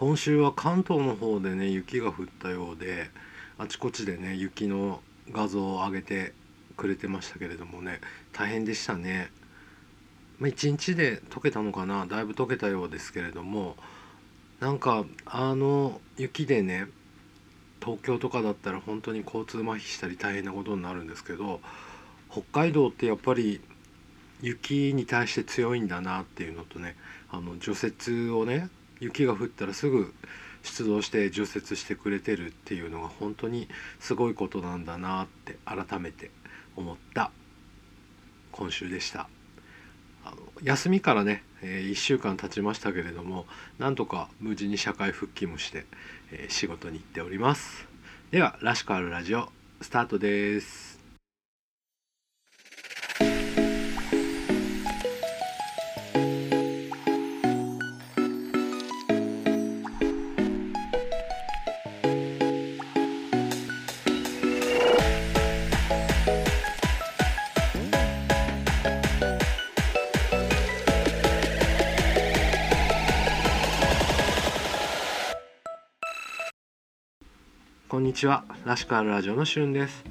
今週は関東の方でね雪が降ったようであちこちでね雪の画像を上げてくれてましたけれどもね大変でしたね。まあ、1日で溶けたのかなだいぶ溶けたようですけれどもなんかあの雪でね東京とかだったら本当に交通麻痺したり大変なことになるんですけど北海道ってやっぱり雪に対して強いんだなっていうのとねあの除雪をね雪が降ったらすぐ出動して除雪してくれてるっていうのが本当にすごいことなんだなって改めて思った。今週でした。あの休みからね、えー、1週間経ちましたけれどもなんとか無事に社会復帰もして、えー、仕事に行っております。では「らしくあるラジオ」スタートです。んにちは。らしくあるラジオのしゅんです。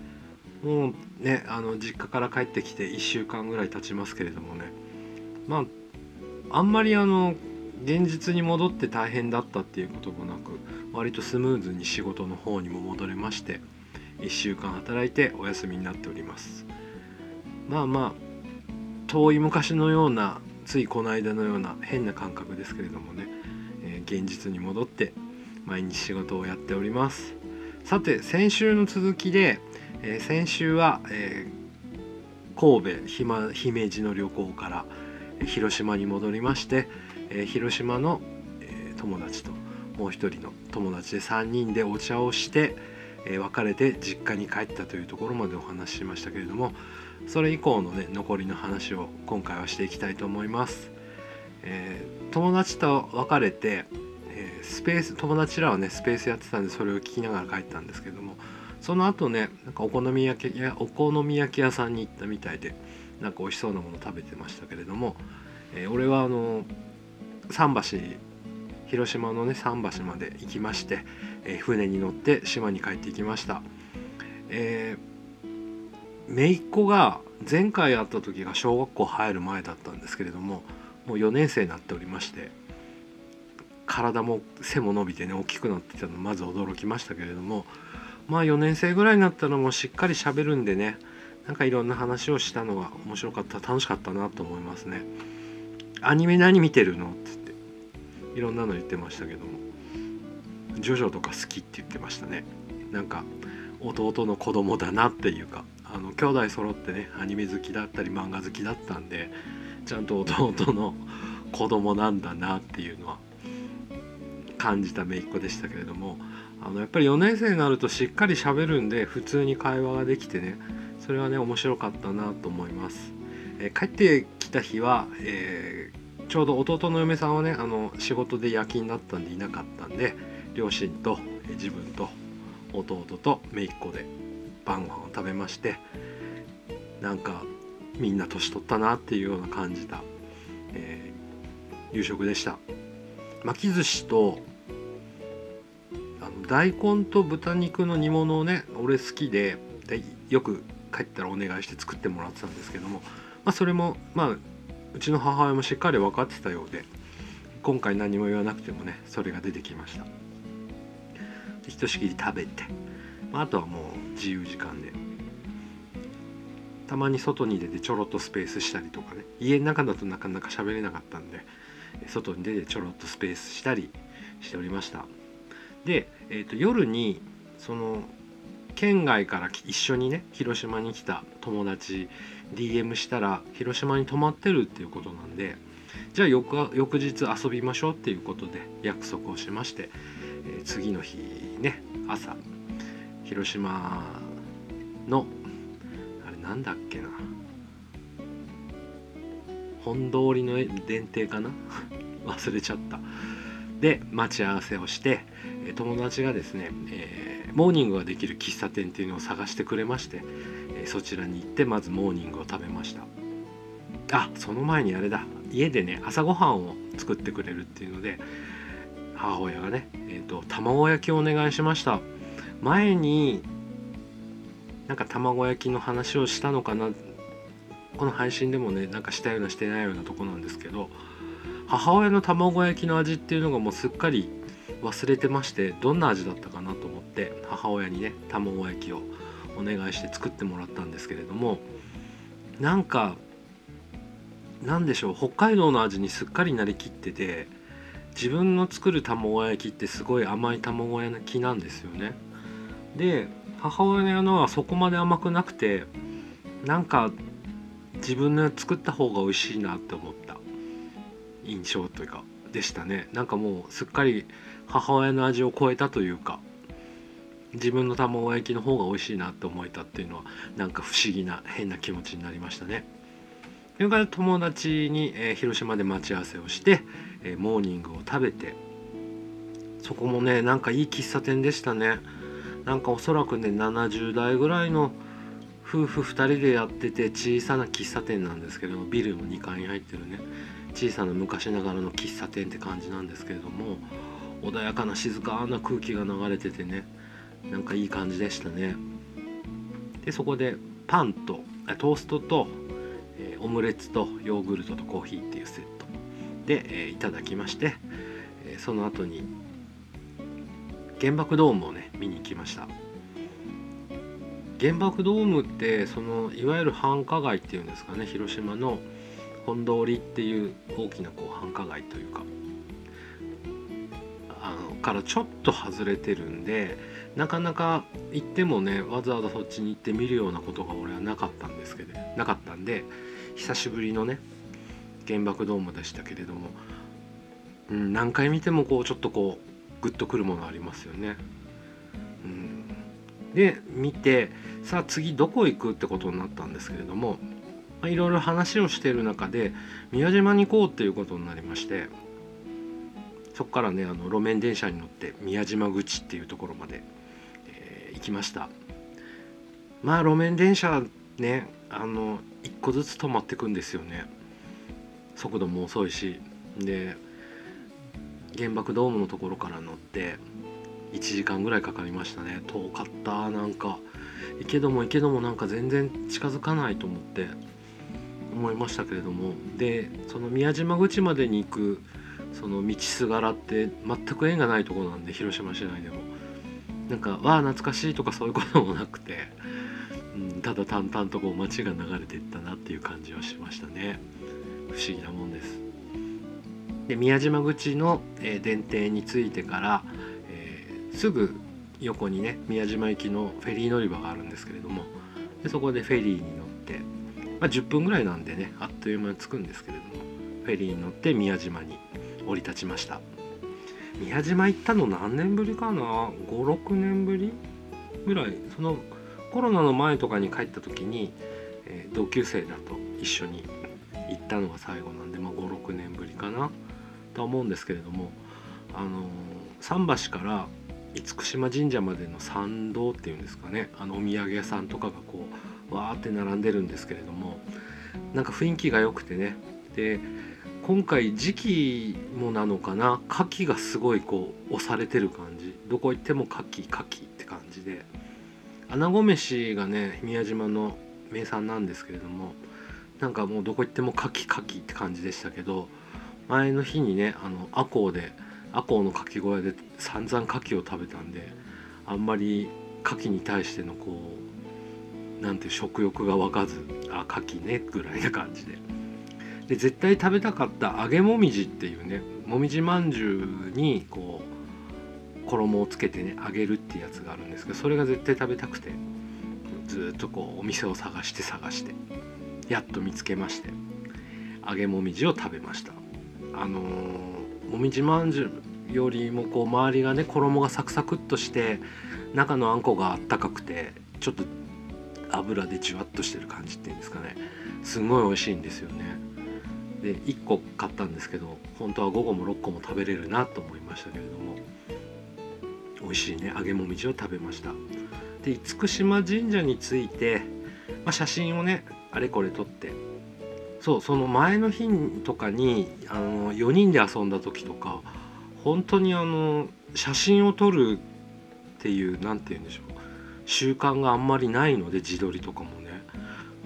もうねあの実家から帰ってきて1週間ぐらい経ちますけれどもね。まああんまりあの現実に戻って大変だったっていうこともなく割とスムーズに仕事の方にも戻れまして1週間働いてお休みになっております。まあまあ遠い昔のようなついこの間のような変な感覚ですけれどもね、えー、現実に戻って毎日仕事をやっております。さて先週の続きで、えー、先週は、えー、神戸姫路の旅行から広島に戻りまして、えー、広島の、え友達ともう一人の友達で3人でお茶をして、え別れて実家に帰ったというところまでお話ししましたけれどもそれ以降のね残りの話を今回はしていきたいと思います。え友達と別れてスペース友達らはねスペースやってたんでそれを聞きながら帰ったんですけどもその後ねなんかお好み焼きやお好み焼き屋さんに行ったみたいでなんか美味しそうなもの食べてましたけれども、えー、俺はあの桟橋広島のね桟橋まで行きまして、えー、船に乗って島に帰っていきました。えー、姪っ子が前回会った時が小学校入る前だったんですけれどももう4年生になっておりまして体も背も伸びてね大きくなってたのまず驚きましたけれどもまあ4年生ぐらいになったらもうしっかりしゃべるんでねなんかいろんな話をしたのが面白かった楽しかったなと思いますね。アニメ何見てるのって言っていろんなの言ってましたけどもジョジョとか好きって言ってましたね。なんか弟の子供だなっていうかあの兄弟揃ってねアニメ好きだったり漫画好きだったんでちゃんと弟の子供なんだなっていうのは感じた姪っ子でしたけれどもあのやっぱり4年生になるとしっかりしゃべるんで普通に会話ができてねそれはね面白かったなと思います。え、帰ってきた日は、えー、ちょうど弟の嫁さんはねあの仕事で夜勤だったんでいなかったんで両親と、え、自分と弟と姪っ子で晩ご飯を食べましてなんかみんな年取ったなっていうような感じた、えー、夕食でした巻き寿司と大根と豚肉の煮物をね俺好きででよく帰ったらお願いして作ってもらってたんですけども、まあ、それもまあうちの母親もしっかり分かってたようで今回何も言わなくてもねそれが出てきました。ひとしきり食べて、まあ、あとはもう自由時間でたまに外に出てちょろっとスペースしたりとかね家の中だとなかなか喋れなかったんで外に出てちょろっとスペースしたりしておりました。で、えーと、夜にその県外から一緒にね広島に来た友達 DM したら広島に泊まってるっていうことなんでじゃあ翌翌日遊びましょうっていうことで約束をしまして、えー、次の日ね朝広島のあれなんだっけな本通りの電停かな？忘れちゃった。で待ち合わせをして友達がですね、えー、モーニングができる喫茶店っていうのを探してくれまして、え、そちらに行ってまずモーニングを食べました。あその前にあれだ。家でね朝ごはんを作ってくれるっていうので母親がね、えーと、卵焼きをお願いしました。前になんか卵焼きの話をしたのかな。この配信でもねなんかしたようなしてないようなとこなんですけど母親の卵焼きの味っていうのがもうすっかり忘れてましてどんな味だったかなと思って母親にね卵焼きをお願いして作ってもらったんですけれどもなんかなんでしょう北海道の味にすっかりなりきってて自分の作る卵焼きってすごい甘い卵焼きなんですよね。で母親のはそこまで甘くなくてなんか自分の作った方が美味しいなって思った。印象というかでしたね。なんかもうすっかり母親の味を超えたというか自分の卵焼きの方が美味しいなって思えたっていうのはなんか不思議な変な気持ちになりましたね。それから友達に、えー、広島で待ち合わせをして、えー、モーニングを食べてそこもねなんかいい喫茶店でしたね。なんかおそらくね70代ぐらいの夫婦2人でやってて小さな喫茶店なんですけどビルの2階に入ってるね。小さな昔ながらの喫茶店って感じなんですけれども穏やかな静かな空気が流れててねなんかいい感じでしたね。でそこでパンとトーストと、えー、オムレツとヨーグルトとコーヒーっていうセット。で、えー、いただきまして、えー、その後に原爆ドームをね見に行きました。原爆ドームってそのいわゆる繁華街っていうんですかね広島の本通りっていう大きなこう繁華街というかあのからちょっと外れてるんでなかなか行ってもねわざわざそっちに行って見るようなことが俺はなかったんですけどなかったんで久しぶりのね原爆ドームでしたけれども、うん、何回見てもこうちょっとこうグッとくるものありますよね。うん、で見てさあ次どこ行くってことになったんですけれどもいろいろ話をしている中で宮島に行こうっていうことになりましてそこからねあの路面電車に乗って宮島口っていうところまで、えー、行きました。まあ路面電車ねあの一個ずつ止まってくんですよね。速度も遅いし。で原爆ドームのところから乗って1時間ぐらいかかりましたね。遠かったなんか。行けども行けどもなんか全然近づかないと思って。思いましたけれどもでその宮島口までに行くその道すがらって全く縁がないとこなんで広島市内でも。なんかわあ懐かしいとかそういうこともなくて、うん、ただ淡々とこう街が流れていったなっていう感じはしましたね。不思議なもんです。で宮島口の、えー、電停に着いてから、えー、すぐ横にね宮島行きのフェリー乗り場があるんですけれどもでそこでフェリーに乗って、まあ、10分ぐらいなんでねあっという間に着くんですけれどもフェリーに乗って宮島に降り立ちました。宮島行ったの何年ぶりかな？56年ぶりぐらい。そのコロナの前とかに帰った時に、えー、同級生だと一緒に行ったのが最後なんで、まあ、56年ぶりかな。とは思うんですけれどもあのー、桟橋から厳島神社までの参道っていうんですかねあのお土産屋さんとかがこうわーって並んでるんですけれどもなんか雰囲気が良くてね。で今回時期もなのかな。牡蠣がすごいこう押されてる感じ。どこ行っても牡蠣牡蠣って感じで。穴子飯がね宮島の名産なんですけれどもなんかもうどこ行っても牡蠣牡蠣って感じでしたけど前の日にねあの赤穂で赤穂の牡蠣小屋で散々牡蠣を食べたんであんまり牡蠣に対してのこうなんて食欲が湧かずあ牡蠣ねぐらいな感じで。で絶対食べたかった揚げもみじっていうねもみじまんじゅうにこう衣をつけてね揚げるっていうやつがあるんですけどそれが絶対食べたくてずっとこうお店を探して探してやっと見つけまして揚げもみじを食べましたあのー、もみじまんじゅうよりもこう周りがね衣がサクサクっとして中のあんこがあったかくてちょっと油でじわっとしてる感じっていうんですかね。すごい美味しいんですよね。で1個買ったんですけど本当は5個も6個も食べれるなと思いましたけれども。美味しいね。揚げもみじを食べました。で厳島神社について、まあ、写真をねあれこれ撮って。そうその前の日とかにあの4人で遊んだ時とか本当にあの写真を撮るっていう何て言うんでしょう。習慣があんまりないので自撮りとかもね。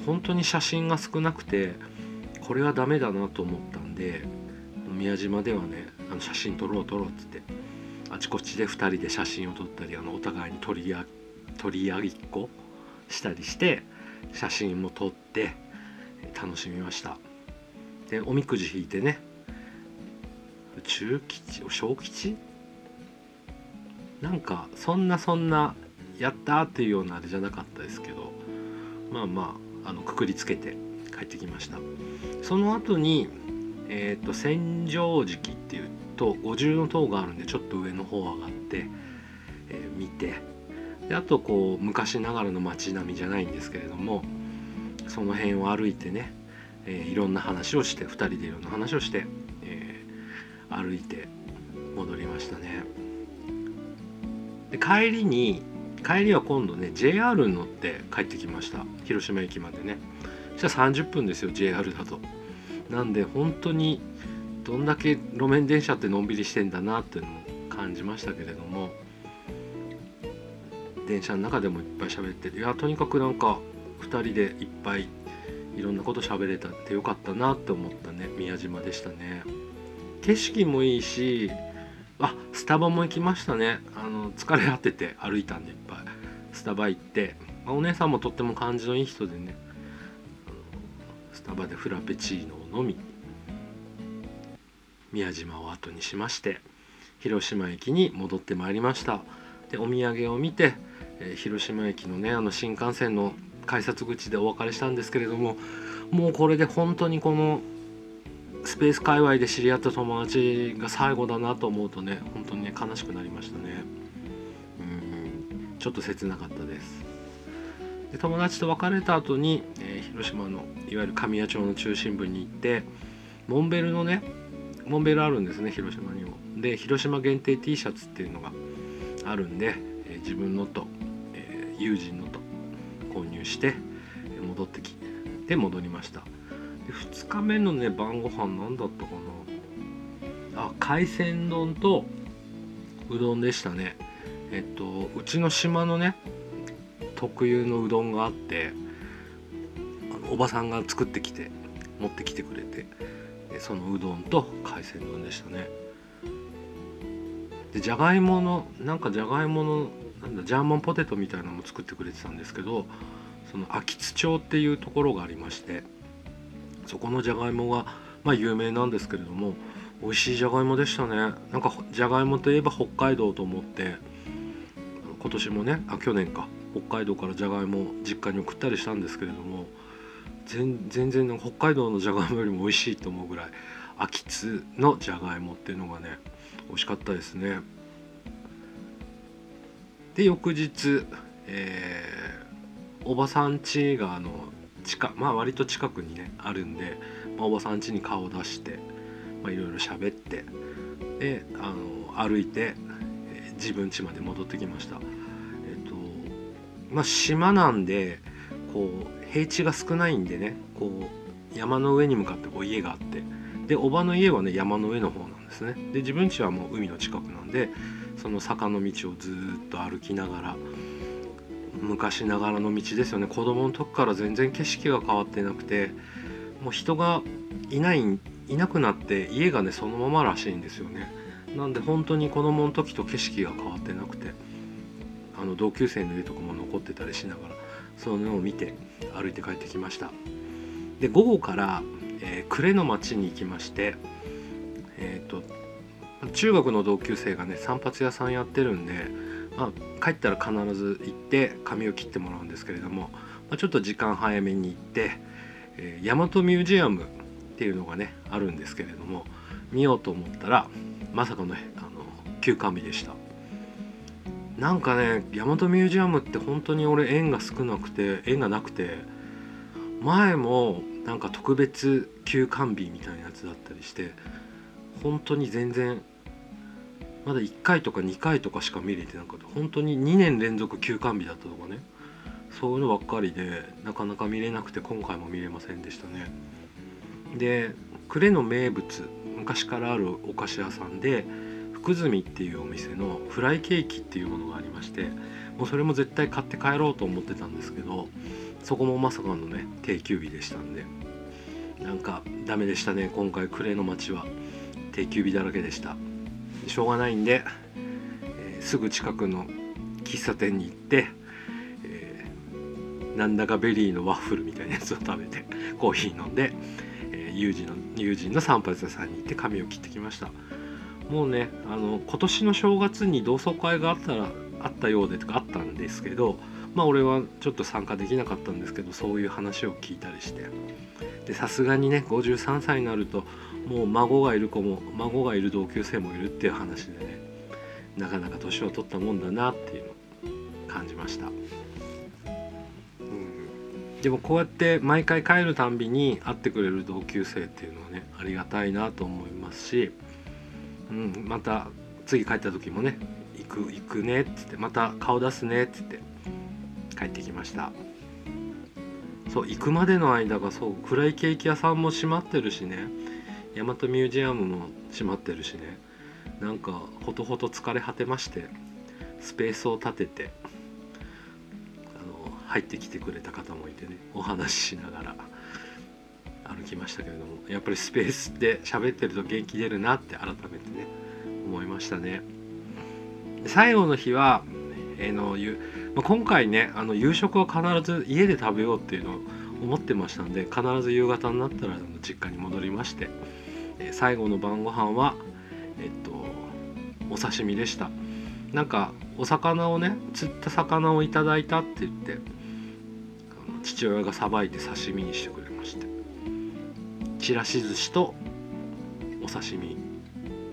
本当に写真が少なくてこれはダメだなと思ったんで宮島ではねあの写真撮ろう撮ろうっつってあちこちで2人で写真を撮ったりあのお互いに取り取り上げっこしたりして写真も撮って楽しみました。でおみくじ引いてね中吉小吉？なんかそんなそんなやったっていうようなあれじゃなかったですけどまあまああのくくりつけて帰ってきました。その後にえっ、ー、と千畳敷っていうと五重塔があるんでちょっと上の方上がって、えー、見てであとこう昔ながらの街並みじゃないんですけれどもその辺を歩いてね、えー、いろんな話をして2人でいろんな話をして、えー、歩いて戻りましたね。で帰りに帰りは今度ね JR に乗って帰ってきました。広島駅までね。そしたら30分ですよ JR だと。なんで本当にどんだけ路面電車ってのんびりしてんだなっていうのも感じましたけれども。電車の中でもいっぱい喋っていやとにかくなんか2人でいっぱいいろんなこと喋れたってよかったなって思ったね宮島でしたね。景色もいいしあスタバも行きましたね。あの疲れ果てて歩いたんでいっぱい。スタバ行って、まあ、お姉さんもとっても感じのいい人でね。スタバでフラペチーノを飲み宮島を後にしまして広島駅に戻ってまいりました。でお土産を見て、えー、広島駅のねあの新幹線の改札口でお別れしたんですけれどももうこれで本当にこのスペース界隈で知り合った友達が最後だなと思うとね本当にね悲しくなりましたね。うん。ちょっと切なかったです。で友達と別れた後に、えー、広島のいわゆる神谷町の中心部に行ってモンベルのねモンベルあるんですね広島にも。で広島限定 T シャツっていうのがあるんで、えー、自分のと、えー、友人のと購入して戻ってきて戻りました。で2日目のね晩ご飯何だったかな。あ海鮮丼とうどんでしたね。えっとうちの島のね特有のうどんがあってあのおばさんが作ってきて持ってきてくれてそのうどんと海鮮丼でしたね。でじゃがいものなんかじゃがいものなんだジャーマンポテトみたいなのも作ってくれてたんですけどその秋津町っていうところがありましてそこのじゃがいもがまあ有名なんですけれども美味しいじゃがいもでしたね。なんかじゃがいもといえば北海道と思って今年もねあ去年か。北海道からじゃがいも実家に送ったりしたんですけれども全然北海道のじゃがいもよりも美味しいと思うぐらい秋津のじゃがいもっていうのがね美味しかったですね。で翌日、えー、おばさん家があの近まあ割と近くにねあるんで、まあ、おばさん家に顔を出していろいろ喋ってであの歩いて、え、自分家まで戻ってきました。えっ、とまあ島なんでこう平地が少ないんでねこう山の上に向かってこう家があってでおばの家はね山の上の方なんですね。で自分家はもう海の近くなんでその坂の道をずっと歩きながら昔ながらの道ですよね。子供の時から全然景色が変わってなくてもう人がいないいなくなって家がねそのままらしいんですよね。なんで本当に子供の時と景色が変わってなくてあの同級生の家とかも残ってたりしながらそのを見て歩いて帰ってきました。で午後から、えー、呉の町に行きましてえっ、と中学の同級生がね散髪屋さんやってるんで、まあ、帰ったら必ず行って髪を切ってもらうんですけれども、まあ、ちょっと時間早めに行って、えー、大和ミュージアムっていうのがねあるんですけれども見ようと思ったらまさかのあの休館日でした。なんかね大和ミュージアムって本当に俺縁が少なくて縁がなくて前もなんか特別休館日みたいなやつだったりして本当に全然まだ1回とか2回とかしか見れてなかった。本当に2年連続休館日だったとかね。そういうのばっかりでなかなか見れなくて今回も見れませんでしたね。で呉の名物昔からあるお菓子屋さんで福住っていうお店のフライケーキっていうものがありましてもうそれも絶対買って帰ろうと思ってたんですけどそこもまさかのね定休日でしたんでなんかダメでしたね今回。暮れの街は。定休日だらけでした。しょうがないんで、えー、すぐ近くの喫茶店に行って、えー、なんだかベリーのワッフルみたいなやつを食べて コーヒー飲んで、えー、友人の友人の散髪屋さんに行って髪を切ってきました。もうねあの今年の正月に同窓会があったらあったようでとかあったんですけどまあ俺はちょっと参加できなかったんですけどそういう話を聞いたりして。でさすがにね53歳になるともう孫がいる子も孫がいる同級生もいるっていう話でねなかなか年を取ったもんだなっていうのを感じました、うん、でもこうやって毎回帰るたんびに会ってくれる同級生っていうのはねありがたいなと思いますし、うん、また次帰った時もね行く行くねっつってまた顔出すねっつって帰ってきました。そう行くまでの間がそう暗いケーキ屋さんも閉まってるしね大和ミュージアムも閉まってるしね。なんかほとほと疲れ果てましてスペースを立ててあの入ってきてくれた方もいてねお話ししながら歩きましたけれどもやっぱりスペースで喋ってると元気出るなって改めてね思いましたね。最後の日は、えー、のまあ、今回ねあの夕食は必ず家で食べようっていうのを思ってましたんで必ず夕方になったら実家に戻りまして、最後の晩ご飯はえっとお刺身でした。なんかお魚をね釣った魚をいただいたって言って父親がさばいて刺身にしてくれまして。ちらし寿司とお刺身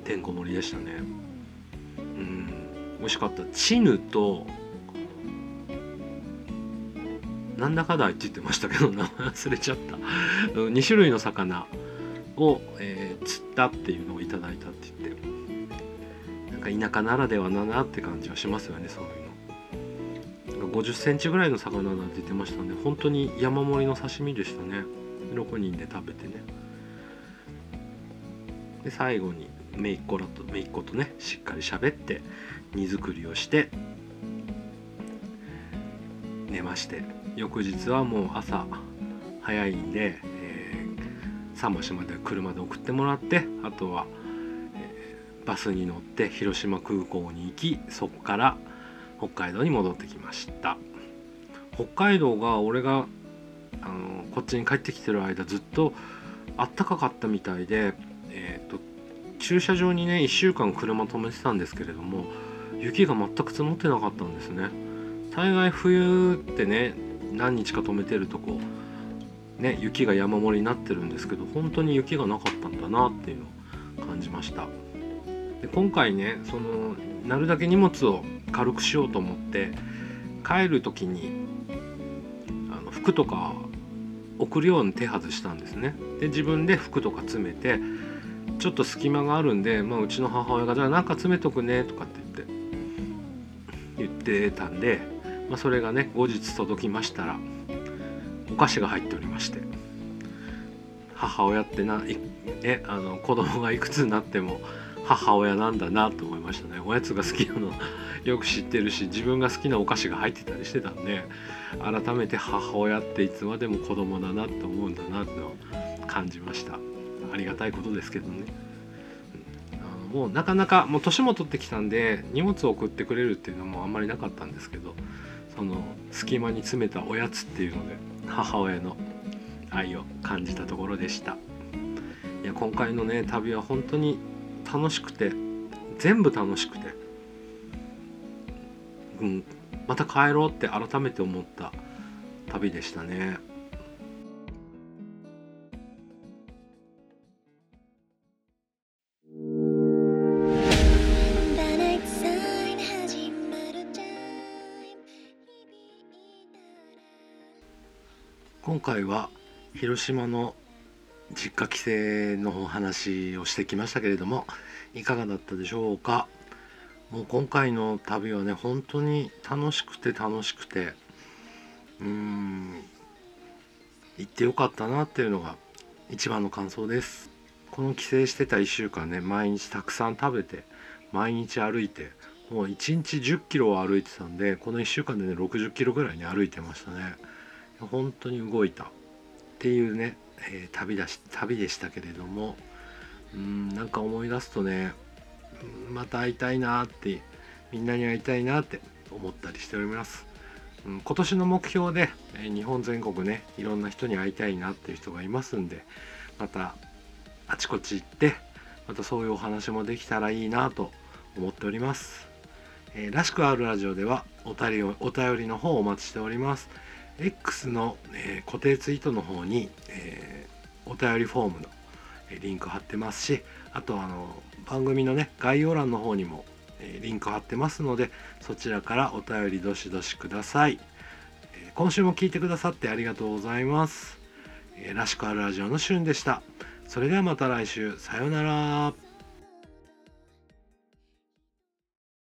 てんこ盛りでしたね。うん美味しかった。チヌとなんだかだって言ってましたけど名前忘れちゃった。2種類の魚。を、えー、釣ったっていうのをいただいたって言ってなんか田舎ならではだなって感じはしますよねそういうの。50センチぐらいの魚が出て言ってましたんで本当に山盛りの刺身でしたね。6人で食べてね。で最後に姪っ子らと姪っ子とねしっかり喋って荷造りをして寝まして。翌日はもう朝早いんで、桟橋まで車で送ってもらってあとは、えー、バスに乗って広島空港に行きそこから北海道に戻ってきました。北海道が俺があのこっちに帰ってきてる間ずっとあったかかったみたいで、えーと、駐車場にね1週間車止めてたんですけれども雪が全く積もってなかったんですね。大概冬ってね何日か止めてるとこうね雪が山盛りになってるんですけど本当に雪がなかったんだなっていうのを感じました。で今回ねそのなるだけ荷物を軽くしようと思って帰る時にあの服とか送るように手外したんですね。で自分で服とか詰めてちょっと隙間があるんで、まあ、うちの母親が「じゃあなんか詰めとくね」とかって言って言ってたんでまあ、それがね後日届きましたらお菓子が入して。母親ってなえあの子供がいくつになっても母親なんだなと思いましたね。おやつが好きなの よく知ってるし自分が好きなお菓子が入ってたりしてたんで改めて母親っていつまでも子供だなって思うんだなって感じました。ありがたいことですけどね、うん、もうなかなかもう年も取ってきたんで荷物を送ってくれるっていうのもあんまりなかったんですけどその隙間に詰めたおやつっていうので母親の愛を感じたところでした。いや今回のね旅は本当に楽しくて全部楽しくてうんまた帰ろうって改めて思った旅でしたね。今回は広島の実家帰省の話をしてきましたけれどもいかがだったでしょうか？もう今回の旅はね本当に楽しくて楽しくてうん行ってよかったなっていうのが一番の感想です。この帰省してた1週間ね毎日たくさん食べて毎日歩いてもう1日1 0キロを歩いてたんでこの1週間でね6 0キロぐらいに歩いてましたね。本当に動いた。っていうね、えー、旅だし旅でしたけれどもうんなんか思い出すとねまた会いたいなってみんなに会いたいなって思ったりしております、うん、今年の目標で、えー、日本全国ねいろんな人に会いたいなっていう人がいますんでまたあちこち行ってまたそういうお話もできたらいいなと思っております。えー、らしくあるラジオではお便りお便りの方をお待ちしております。X の、えー、固定ツイートの方に、えー、お便りフォームのえリンク貼ってますしあとあの番組のね概要欄の方にも、えリンク貼ってますのでそちらからお便りどしどしください、え今週も聞いてくださってありがとうございます、えらしくあるラジオのしゅんでした。それではまた来週。さようなら。